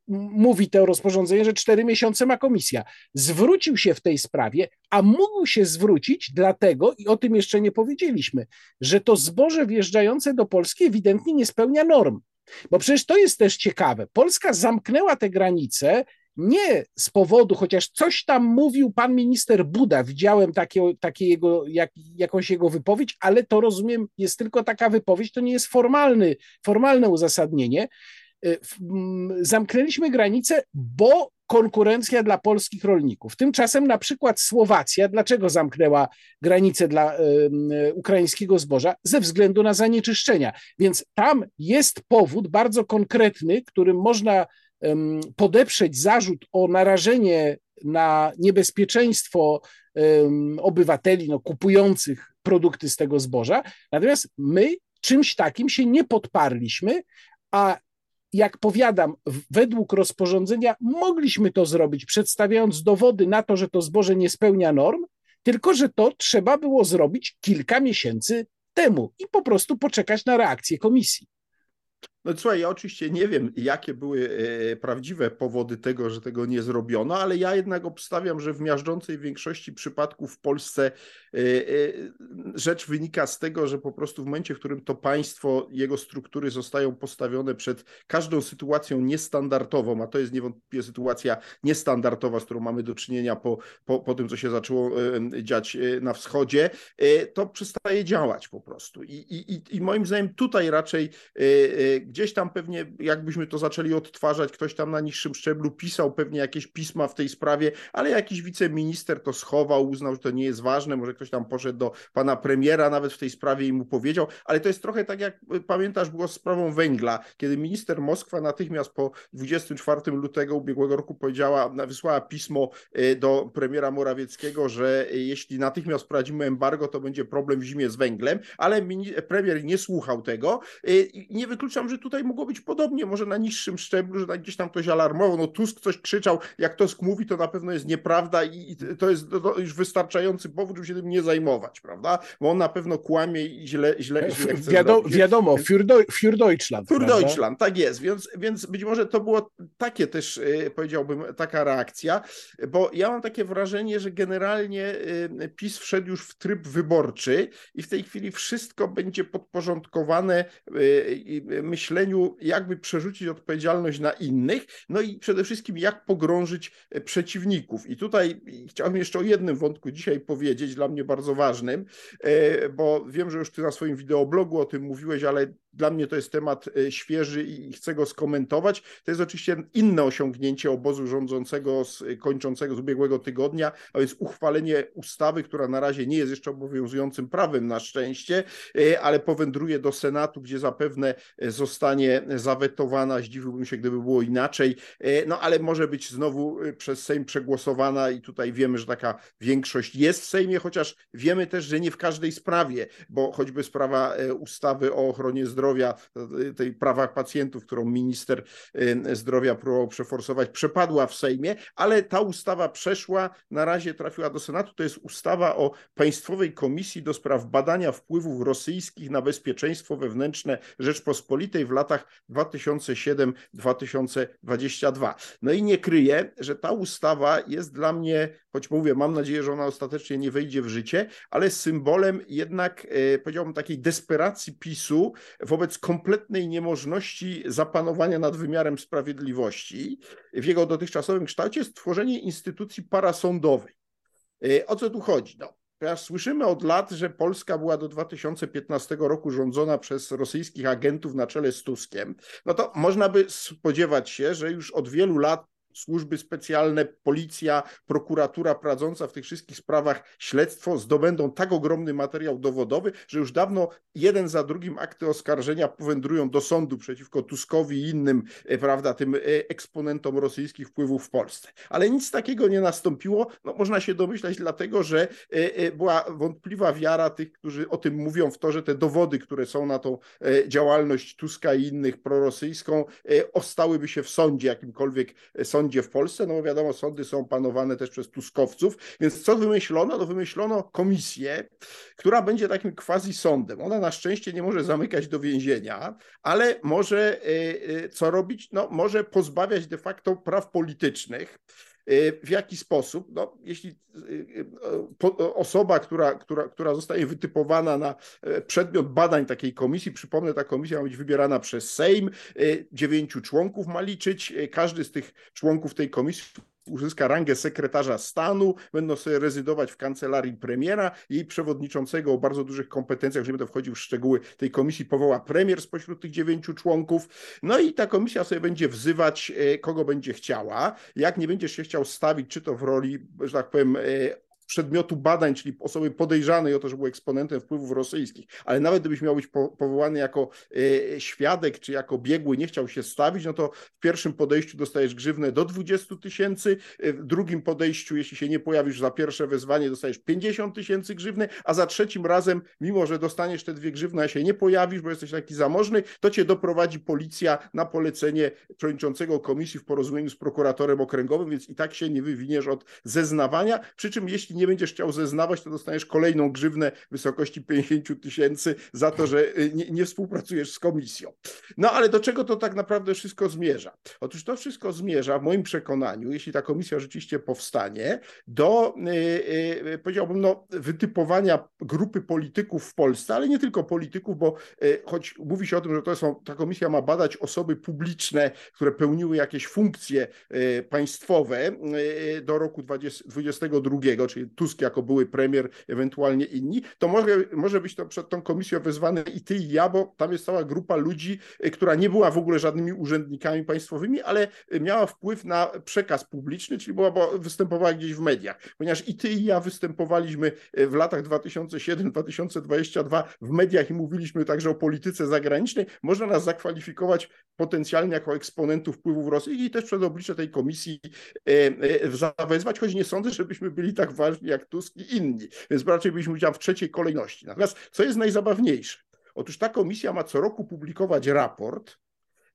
mówi to rozporządzenie, że cztery miesiące ma komisja, zwrócił się w tej sprawie, a mógł się zwrócić dlatego, i o tym jeszcze nie powiedzieliśmy, że to zboże wjeżdżające do Polski ewidentnie nie spełnia norm. Bo przecież to jest też ciekawe. Polska zamknęła te granice nie z powodu, chociaż coś tam mówił pan minister Buda, widziałem takie, takie jego, jak, jakąś jego wypowiedź, ale to rozumiem, jest tylko taka wypowiedź, to nie jest formalny, formalne uzasadnienie. Y, zamknęliśmy granicę, bo konkurencja dla polskich rolników. Tymczasem na przykład Słowacja, dlaczego zamknęła granicę dla y, ukraińskiego zboża? Ze względu na zanieczyszczenia. Więc tam jest powód bardzo konkretny, którym można podeprzeć zarzut o narażenie na niebezpieczeństwo obywateli no, kupujących produkty z tego zboża. Natomiast my czymś takim się nie podparliśmy, a jak powiadam, według rozporządzenia mogliśmy to zrobić, przedstawiając dowody na to, że to zboże nie spełnia norm, tylko że to trzeba było zrobić kilka miesięcy temu i po prostu poczekać na reakcję komisji.
No słuchaj, ja oczywiście nie wiem, jakie były e, prawdziwe powody tego, że tego nie zrobiono, ale ja jednak obstawiam, że w miażdżącej większości przypadków w Polsce e, e, rzecz wynika z tego, że po prostu w momencie, w którym to państwo, jego struktury zostają postawione przed każdą sytuacją niestandardową, a to jest niewątpliwie sytuacja niestandardowa, z którą mamy do czynienia po, po, po tym, co się zaczęło dziać na wschodzie, to przestaje działać po prostu. I, i, i moim zdaniem tutaj raczej gdzieś tam pewnie, jakbyśmy to zaczęli odtwarzać, ktoś tam na niższym szczeblu pisał pewnie jakieś pisma w tej sprawie, ale jakiś wiceminister to schował, uznał, że to nie jest ważne, może ktoś tam poszedł do pana premiera nawet w tej sprawie i mu powiedział, ale to jest trochę tak jak pamiętasz było z sprawą węgla, kiedy minister Moskwa natychmiast po 24 lutego ubiegłego roku powiedziała, wysłała pismo e, do premiera Morawieckiego, że jeśli natychmiast wprowadzimy embargo, to będzie problem w zimie z węglem, ale premier nie słuchał tego. Nie wykluczam, że tutaj mogło być podobnie, może na niższym szczeblu, że gdzieś tam ktoś alarmował, no Tusk coś krzyczał, jak Tusk mówi, to na pewno jest nieprawda i to jest to już wystarczający powód, żeby się tym nie zajmować, prawda? Bo on na pewno kłamie i źle, źle, źle
chce Wiado, Wiadomo, für, für Deutschland.
Für Deutschland, tak jest, więc, więc być może to było takie też, y, powiedziałbym, taka reakcja, bo ja mam takie wrażenie, że generalnie y, PiS wszedł już w tryb wyborczy i w tej chwili wszystko będzie podporządkowane, y, myślę, myśleniu, jakby przerzucić odpowiedzialność na innych, no i przede wszystkim jak pogrążyć przeciwników. I tutaj chciałbym jeszcze o jednym wątku dzisiaj powiedzieć, dla mnie bardzo ważnym, bo wiem, że już ty na swoim wideoblogu o tym mówiłeś, ale dla mnie to jest temat świeży i chcę go skomentować. To jest oczywiście inne osiągnięcie obozu rządzącego z, kończącego z ubiegłego tygodnia, a jest uchwalenie ustawy, która na razie nie jest jeszcze obowiązującym prawem na szczęście, e, ale powędruje do Senatu, gdzie zapewne zostanie zawetowana. Zdziwiłbym się, gdyby było inaczej, e, no ale może być znowu e, przez Sejm przegłosowana i tutaj wiemy, że taka większość jest w Sejmie, chociaż wiemy też, że nie w każdej sprawie, bo choćby sprawa ustawy o ochronie zdrowia, tej prawach pacjentów, którą minister zdrowia próbował przeforsować, przepadła w Sejmie, ale ta ustawa przeszła, na razie trafiła do Senatu. To jest ustawa o Państwowej Komisji do spraw badania wpływów rosyjskich na bezpieczeństwo wewnętrzne Rzeczpospolitej w latach 2007-2022. No i nie kryję, że ta ustawa jest dla mnie, choć mówię, mam nadzieję, że ona ostatecznie nie wejdzie w życie, ale symbolem jednak, e, powiedziałbym, takiej desperacji PiSu wobec kompletnej niemożności zapanowania nad wymiarem sprawiedliwości w jego dotychczasowym kształcie stworzenie instytucji parasądowej. E, o co tu chodzi? No, ponieważ słyszymy od lat, że Polska była do 2015 roku rządzona przez rosyjskich agentów na czele z Tuskiem, no to można by spodziewać się, że już od wielu lat służby specjalne, policja, prokuratura prowadząca w tych wszystkich sprawach śledztwo zdobędą tak ogromny materiał dowodowy, że już dawno jeden za drugim akty oskarżenia powędrują do sądu przeciwko Tuskowi i innym, e, prawda, tym e, eksponentom rosyjskich wpływów w Polsce. Ale nic takiego nie nastąpiło. No, można się domyślać dlatego, że e, była wątpliwa wiara tych, którzy o tym mówią w to, że te dowody, które są na tą działalność Tuska i innych prorosyjską, ostałyby się w sądzie, jakimkolwiek sądzie sądzie w Polsce, no bo wiadomo, sądy są panowane też przez tuskowców, więc co wymyślono? No wymyślono komisję, która będzie takim quasi sądem. Ona na szczęście nie może zamykać do więzienia, ale może e, e, co robić? No może pozbawiać de facto praw politycznych. E, w jaki sposób? No, jeśli osoba, która, która, która zostaje wytypowana na przedmiot badań takiej komisji, przypomnę, ta komisja ma być wybierana przez Sejm, dziewięciu członków ma liczyć, każdy z tych członków tej komisji uzyska rangę sekretarza stanu, będą sobie rezydować w kancelarii premiera. Jej przewodniczącego o bardzo dużych kompetencjach, że nie będę wchodził w szczegóły tej komisji, powoła premier spośród tych dziewięciu członków. No i ta komisja sobie będzie wzywać, e, kogo będzie chciała. Jak nie będziesz się chciał stawić, czy to w roli, że tak powiem, e, przedmiotu badań, czyli osoby podejrzanej o to, że był eksponentem wpływów rosyjskich, ale nawet gdybyś miał być powołany jako e, świadek czy jako biegły, nie chciał się stawić, no to w pierwszym podejściu dostajesz grzywnę do 20 tysięcy, e, w drugim podejściu, jeśli się nie pojawisz za pierwsze wezwanie, dostajesz 50 tysięcy grzywny, a za trzecim razem, mimo że dostaniesz te dwie grzywny, a się nie pojawisz, bo jesteś taki zamożny, to cię doprowadzi policja na polecenie przewodniczącego komisji w porozumieniu z prokuratorem okręgowym, więc i tak się nie wywiniesz od zeznawania, przy czym jeśli nie będziesz chciał zeznawać, to dostaniesz kolejną grzywnę w wysokości 50 tysięcy za to, że y, nie, nie, współpracujesz z komisją. No ale do czego to tak naprawdę wszystko zmierza? Otóż to wszystko zmierza, w moim przekonaniu, jeśli ta komisja rzeczywiście powstanie, do, yy, yy, powiedziałbym, no, wytypowania grupy polityków w Polsce, ale nie tylko polityków, bo choć mówi się o tym, że to są, ta komisja ma badać osoby publiczne, które pełniły jakieś funkcje y, państwowe y, do roku 2022, czyli Tusk jako były premier, ewentualnie inni, to może, może być to przed tą komisją wezwane i ty i ja, bo tam jest cała grupa ludzi, y, która nie była w ogóle żadnymi urzędnikami państwowymi, ale miała wpływ na przekaz publiczny, czyli była, bo występowała gdzieś w mediach. Ponieważ i ty i ja występowaliśmy y, w latach 2007-2022 w mediach i mówiliśmy także o polityce zagranicznej, można nas zakwalifikować potencjalnie jako eksponentów wpływów Rosji i też przed oblicze tej komisji zawezwać, choć nie sądzę, żebyśmy byli tak ważni jak Tusk i inni, więc raczej byliśmy w trzeciej kolejności. Natomiast co jest najzabawniejsze? Otóż ta komisja ma co roku publikować raport,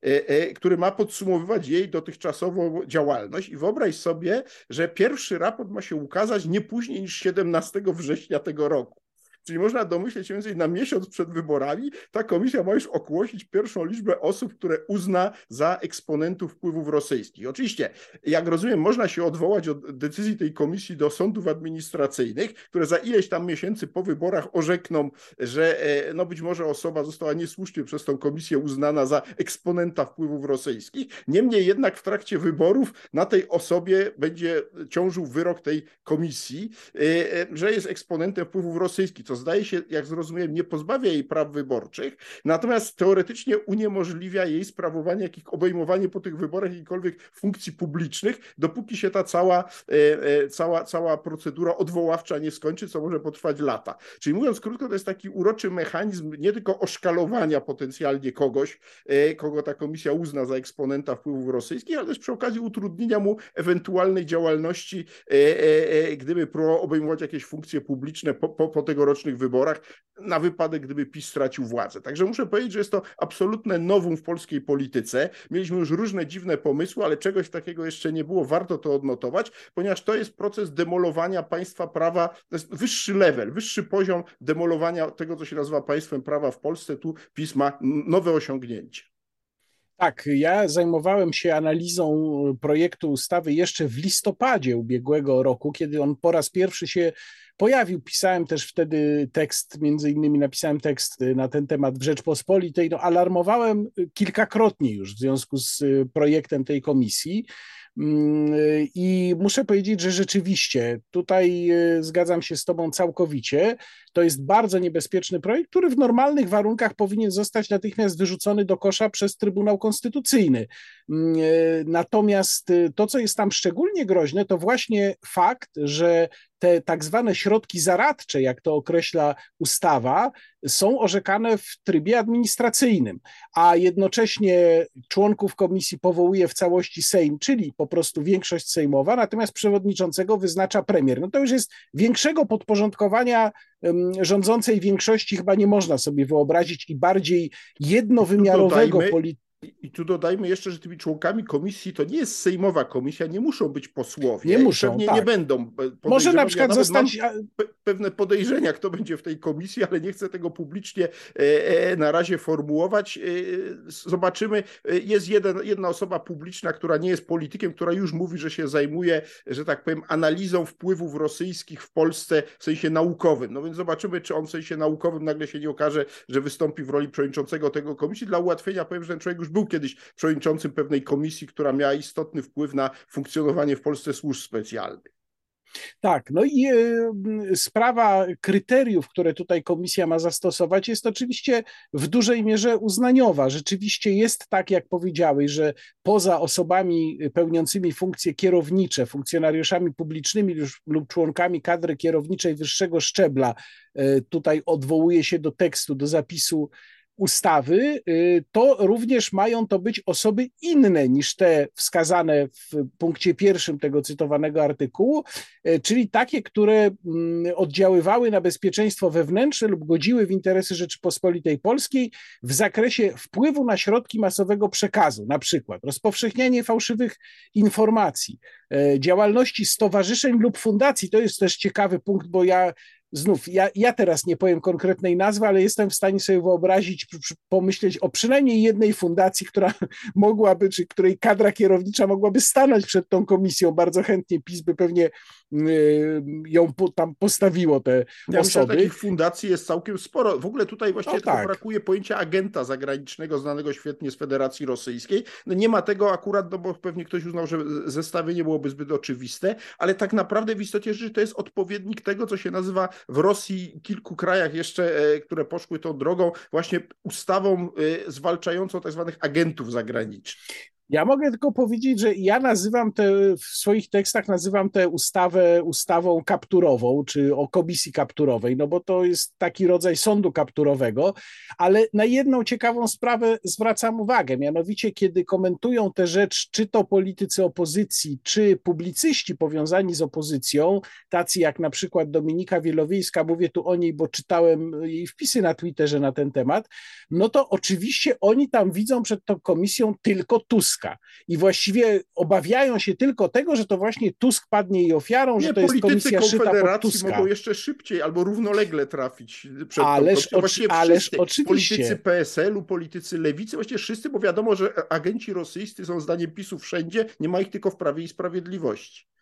e, e, który ma podsumowywać jej dotychczasową działalność. I wyobraź sobie, że pierwszy raport ma się ukazać nie później niż 17 września tego roku. Czyli można domyśleć się, że na miesiąc przed wyborami ta komisja ma już ogłosić pierwszą liczbę osób, które uzna za eksponentów wpływów rosyjskich. Oczywiście, jak rozumiem, można się odwołać od decyzji tej komisji do sądów administracyjnych, które za ileś tam miesięcy po wyborach orzekną, że e, no być może osoba została niesłusznie przez tą komisję uznana za eksponenta wpływów rosyjskich. Niemniej jednak w trakcie wyborów na tej osobie będzie ciążył wyrok tej komisji, e, e, że jest eksponentem wpływów rosyjskich, co zdaje się, jak zrozumiałem, nie pozbawia jej praw wyborczych, natomiast teoretycznie uniemożliwia jej sprawowanie jakich obejmowanie po tych wyborach jakichkolwiek funkcji publicznych, dopóki się ta cała, cała, cała procedura odwoławcza nie skończy, co może potrwać lata. Czyli mówiąc krótko, to jest taki uroczy mechanizm nie tylko oszkalowania potencjalnie kogoś, e, kogo ta komisja uzna za eksponenta wpływów rosyjskich, ale też przy okazji utrudnienia mu ewentualnej działalności, e, e, gdyby próbował obejmować jakieś funkcje publiczne po, po, po wyborach, na wypadek, gdyby PiS stracił władzę. Także muszę powiedzieć, że jest to absolutne nowum w polskiej polityce. Mieliśmy już różne dziwne pomysły, ale czegoś takiego jeszcze nie było. Warto to odnotować, ponieważ to jest proces demolowania państwa prawa, to jest wyższy level, wyższy poziom demolowania tego, co się nazywa państwem prawa w Polsce. Tu PiS ma nowe osiągnięcie.
Tak, ja zajmowałem się analizą projektu ustawy jeszcze w listopadzie ubiegłego roku, kiedy on po raz pierwszy się pojawił. Pisałem też wtedy tekst, między innymi napisałem tekst na ten temat w Rzeczpospolitej. No, alarmowałem kilkakrotnie już w związku z projektem tej komisji. Mm, I muszę powiedzieć, że rzeczywiście tutaj e, zgadzam się z Tobą całkowicie. To jest bardzo niebezpieczny projekt, który w normalnych warunkach powinien zostać natychmiast wyrzucony do kosza przez Trybunał Konstytucyjny. Mm, e, natomiast e, to, co jest tam szczególnie groźne, to właśnie fakt, że te tak zwane środki zaradcze, jak to określa ustawa, są orzekane w trybie administracyjnym, a jednocześnie członków komisji powołuje w całości Sejm, czyli po prostu większość sejmowa, natomiast przewodniczącego wyznacza premier. No to już jest większego podporządkowania rządzącej większości chyba nie można sobie wyobrazić i bardziej jednowymiarowego polityki
i tu dodajmy jeszcze, że tymi członkami komisji to nie jest sejmowa komisja, nie muszą być posłowie.
Nie muszą,
Pewnie
tak.
nie będą.
Może na przykład ja zostać...
pewne podejrzenia, kto będzie w tej komisji, ale nie chcę tego publicznie e, e, na razie formułować. E, zobaczymy. Jest jeden, jedna osoba publiczna, która nie jest politykiem, która już mówi, że się zajmuje, że tak powiem, analizą wpływów rosyjskich w Polsce w sensie naukowym. No więc zobaczymy, czy on w sensie naukowym nagle się nie okaże, że wystąpi w roli przewodniczącego tego komisji. Dla ułatwienia powiem, że ten człowiek już był kiedyś przewodniczącym pewnej komisji, która miała istotny wpływ na funkcjonowanie w Polsce służb specjalnych.
Tak, no i e, sprawa kryteriów, które tutaj komisja ma zastosować, jest oczywiście w dużej mierze uznaniowa. Rzeczywiście jest tak, jak powiedziałeś, że poza osobami pełniącymi funkcje kierownicze, funkcjonariuszami publicznymi lub członkami kadry kierowniczej wyższego szczebla, e, tutaj odwołuje się do tekstu, do zapisu ustawy, y, to również mają to być osoby inne niż te wskazane w punkcie pierwszym tego cytowanego artykułu, y, czyli takie, które mm, oddziaływały na bezpieczeństwo wewnętrzne lub godziły w interesy Rzeczypospolitej Polskiej w zakresie wpływu na środki masowego przekazu, na przykład rozpowszechnianie fałszywych informacji, y, działalności stowarzyszeń lub fundacji. To jest też ciekawy punkt, bo ja znów, ja, ja teraz nie powiem konkretnej nazwy, ale jestem w stanie sobie wyobrazić, pomyśleć o przynajmniej jednej fundacji, która mogłaby, czy której kadra kierownicza mogłaby stanąć przed tą komisją. Bardzo chętnie PiS by pewnie ją tam postawiło te
ja
osoby.
Myślę, takich fundacji jest całkiem sporo. W ogóle tutaj właściwie no tak. brakuje pojęcia agenta zagranicznego, znanego świetnie z Federacji Rosyjskiej. No nie ma tego akurat, no bo pewnie ktoś uznał, że zestawienie byłoby zbyt oczywiste, ale tak naprawdę w istocie rzeczy to jest odpowiednik tego, co się nazywa w Rosji, kilku krajach jeszcze, e, które poszły tą drogą, właśnie ustawą e, zwalczającą tak zwanych agentów zagranicznych.
Ja mogę tylko powiedzieć, że ja nazywam te, w swoich tekstach nazywam tę ustawę ustawą kapturową, czy o komisji kapturowej, no bo to jest taki rodzaj sądu kapturowego, ale na jedną ciekawą sprawę zwracam uwagę, mianowicie kiedy komentują tę rzecz, czy to politycy opozycji, czy publicyści powiązani z opozycją, tacy jak na przykład Dominika Wielowiejska, mówię tu o niej, bo czytałem jej wpisy na Twitterze na ten temat, no to oczywiście oni tam widzą przed tą komisją tylko Tusk Tuska. I właściwie obawiają się tylko tego, że to właśnie Tusk padnie jej ofiarą,
Nie,
że to jest komisja szyta pod Tuska.
mogą jeszcze szybciej albo równolegle trafić przed
ależ, tą Właściwie ależ wszyscy, oczywiście.
Politycy PSL-u, politycy lewicy, właściwie wszyscy, bo wiadomo, że agenci rosyjscy są zdaniem PiSu wszędzie, nie ma ich tylko w Prawie i Sprawiedliwości.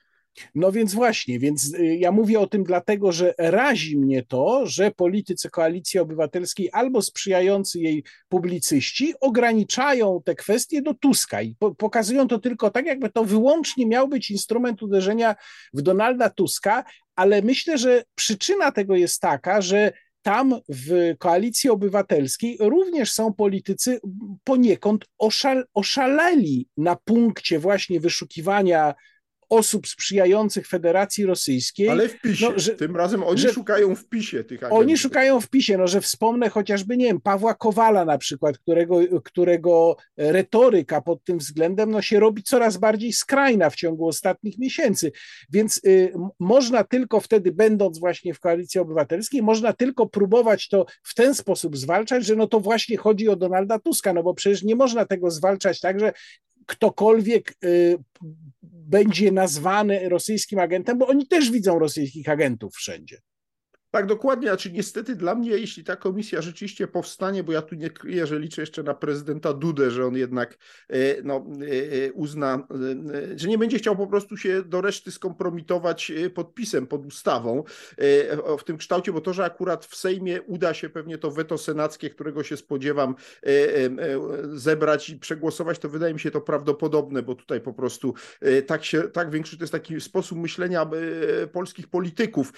No więc właśnie, więc y, ja mówię o tym dlatego, że razi mnie to, że politycy koalicji obywatelskiej albo sprzyjający jej publicyści ograniczają te kwestie do Tuska i po pokazują to tylko tak, jakby to wyłącznie miał być instrument uderzenia w Donalda Tuska, ale myślę, że przyczyna tego jest taka, że tam w koalicji obywatelskiej również są politycy poniekąd oszal, oszaleli na punkcie właśnie wyszukiwania osób sprzyjających Federacji Rosyjskiej.
Ale w PiSie. No, że, Tym razem oni że, szukają w PiSie tych agentów.
Oni szukają w PiSie, no że wspomnę chociażby, nie wiem, Pawła Kowala na przykład, którego, którego retoryka pod tym względem no, się robi coraz bardziej skrajna w ciągu ostatnich miesięcy. Więc y, można tylko wtedy, będąc właśnie w Koalicji Obywatelskiej, można tylko próbować to w ten sposób zwalczać, że no to właśnie chodzi o Donalda Tuska, no bo przecież nie można tego zwalczać tak, że ktokolwiek y, będzie nazwany rosyjskim agentem, bo oni też widzą rosyjskich agentów wszędzie.
Tak, dokładnie. Znaczy, niestety dla mnie, jeśli ta komisja rzeczywiście powstanie, bo ja tu nie kryję, że liczę jeszcze na prezydenta Dudę, że on jednak e, no, e, e, uzna, że nie będzie chciał po prostu się do reszty skompromitować podpisem pod ustawą w tym kształcie, bo to, że akurat w Sejmie uda się pewnie to weto senackie, którego się spodziewam, zebrać i przegłosować, to wydaje mi się to prawdopodobne, bo tutaj po prostu tak się, tak większy to jest taki sposób myślenia polskich polityków,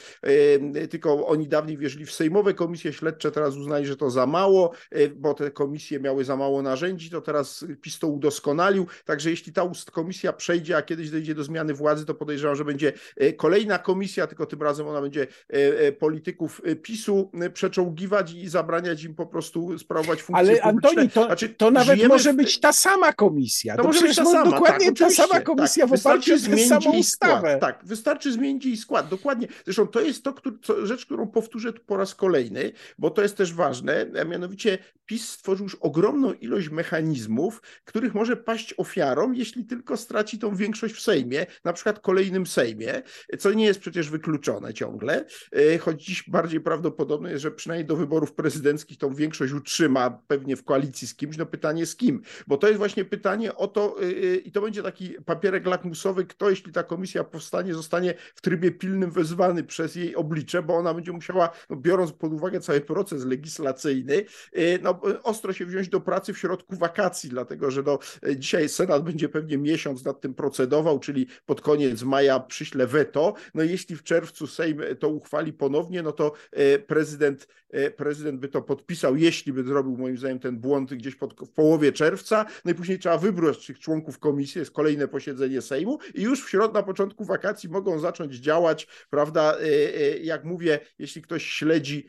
tylko oni dawniej wierzyli w sejmowe komisje śledcze, teraz uznali, że to za mało, e, bo te komisje miały za mało narzędzi, to teraz PiS to udoskonalił. Także jeśli ta komisja przejdzie, a kiedyś dojdzie do zmiany władzy, to podejrzewam, że będzie e, kolejna komisja, tylko tym razem ona będzie e, polityków PiSu przeczołgiwać i zabraniać im po prostu sprawować funkcje
Ale Antoni, to, znaczy, to nawet może w... być ta sama komisja.
To, to może być ta sama,
dokładnie
tak,
ta sama komisja tak, w oparciu o tę samą ustawę.
Tak, wystarczy zmienić jej skład, dokładnie. Zresztą to jest to, co, rzecz, którą powtórzę po raz kolejny, bo to jest też ważne, a mianowicie PiS stworzył już ogromną ilość mechanizmów, których może paść ofiarą, jeśli tylko straci tą większość w Sejmie, na przykład kolejnym Sejmie, co nie jest przecież wykluczone ciągle, e, choć dziś bardziej prawdopodobne jest, że przynajmniej do wyborów prezydenckich tą większość utrzyma pewnie w koalicji z kimś, no pytanie z kim, bo to jest właśnie pytanie o to e, e, i to będzie taki papierek lakmusowy, kto jeśli ta komisja powstanie, zostanie w trybie pilnym wezwany przez jej oblicze, bo ona będzie musiała, no, biorąc pod uwagę cały proces legislacyjny, no, ostro się wziąć do pracy w środku wakacji, dlatego że no, dzisiaj Senat będzie pewnie miesiąc nad tym procedował, czyli pod koniec maja przyśle weto. No jeśli w czerwcu Sejm to uchwali ponownie, no to e, prezydent, e, prezydent by to podpisał, jeśli by zrobił moim zdaniem ten błąd gdzieś pod, w połowie czerwca, no i później trzeba wybrać tych członków komisji, jest kolejne posiedzenie Sejmu i już w środku, na początku wakacji mogą zacząć działać, prawda, jak mówię, jeśli ktoś śledzi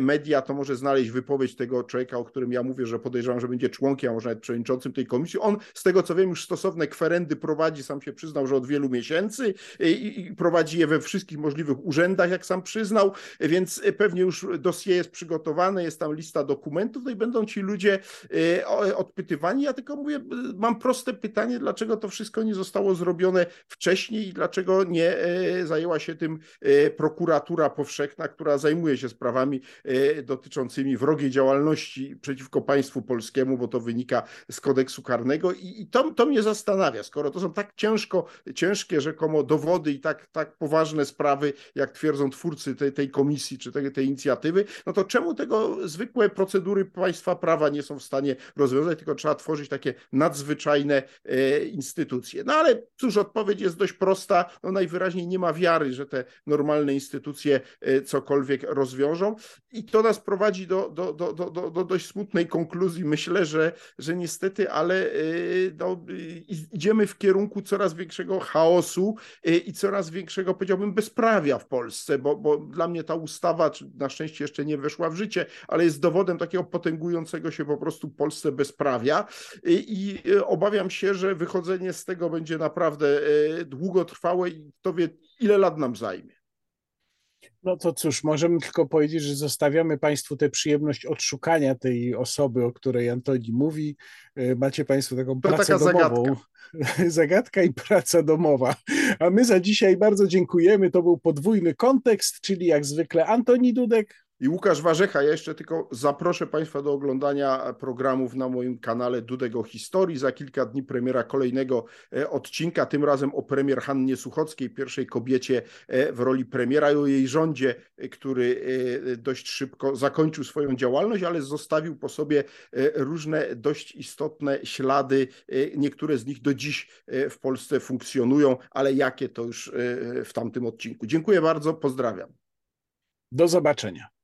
media, to może znaleźć wypowiedź tego człowieka, o którym ja mówię, że podejrzewam, że będzie członkiem, a może nawet przewodniczącym tej komisji. On, z tego co wiem, już stosowne kwerendy prowadzi, sam się przyznał, że od wielu miesięcy i, prowadzi je we wszystkich możliwych urzędach, jak sam przyznał, więc pewnie już dosie jest przygotowane, jest tam lista dokumentów, no i będą ci ludzie odpytywani. Ja tylko mówię, mam proste pytanie, dlaczego to wszystko nie zostało zrobione wcześniej i dlaczego nie e, zajęła się tym e, prokuratura powszechna, która zajmuje się sprawami e, dotyczącymi wrogiej działalności przeciwko państwu polskiemu, bo to wynika z kodeksu karnego. I, to, to mnie zastanawia, skoro to są tak ciężko, ciężkie rzekomo dowody i tak, tak poważne sprawy, jak twierdzą twórcy tej, tej komisji czy tej, tej inicjatywy, no to czemu tego zwykłe procedury państwa prawa nie są w stanie rozwiązać, tylko trzeba tworzyć takie nadzwyczajne e, instytucje. No ale cóż, odpowiedź jest dość prosta, no najwyraźniej nie ma wiary, że te normalne instytucje e, cokolwiek rozwiążą wiążą. I to nas prowadzi do, do, do, do, do dość smutnej konkluzji. Myślę, że, że niestety, ale y, no, y, idziemy w kierunku coraz większego chaosu y, i coraz większego, powiedziałbym, bezprawia w Polsce, bo, bo dla mnie ta ustawa, na szczęście jeszcze nie weszła w życie, ale jest dowodem takiego potęgującego się po prostu Polsce bezprawia i obawiam się, że wychodzenie z tego będzie naprawdę długotrwałe i kto wie, ile lat nam zajmie.
No to cóż, możemy tylko powiedzieć, że zostawiamy Państwu tę przyjemność odszukania tej osoby, o której Antoni mówi. E, macie Państwo taką to pracę domową. Zagadka. zagadka i praca domowa. A my za dzisiaj bardzo dziękujemy. To był podwójny kontekst, czyli jak zwykle Antoni Dudek
i Łukasz Warzecha. Ja jeszcze tylko zaproszę Państwa do oglądania programów na moim kanale Dudego Historii. Za kilka dni premiera kolejnego e, odcinka, tym razem o premier Hannie Suchockiej, pierwszej kobiecie e, w roli premiera i o jej rządzie, e, który dość szybko zakończył swoją działalność, ale zostawił po sobie różne dość istotne ślady. Niektóre z nich do dziś w Polsce funkcjonują, ale jakie to już w tamtym odcinku. Dziękuję bardzo, pozdrawiam.
Do zobaczenia.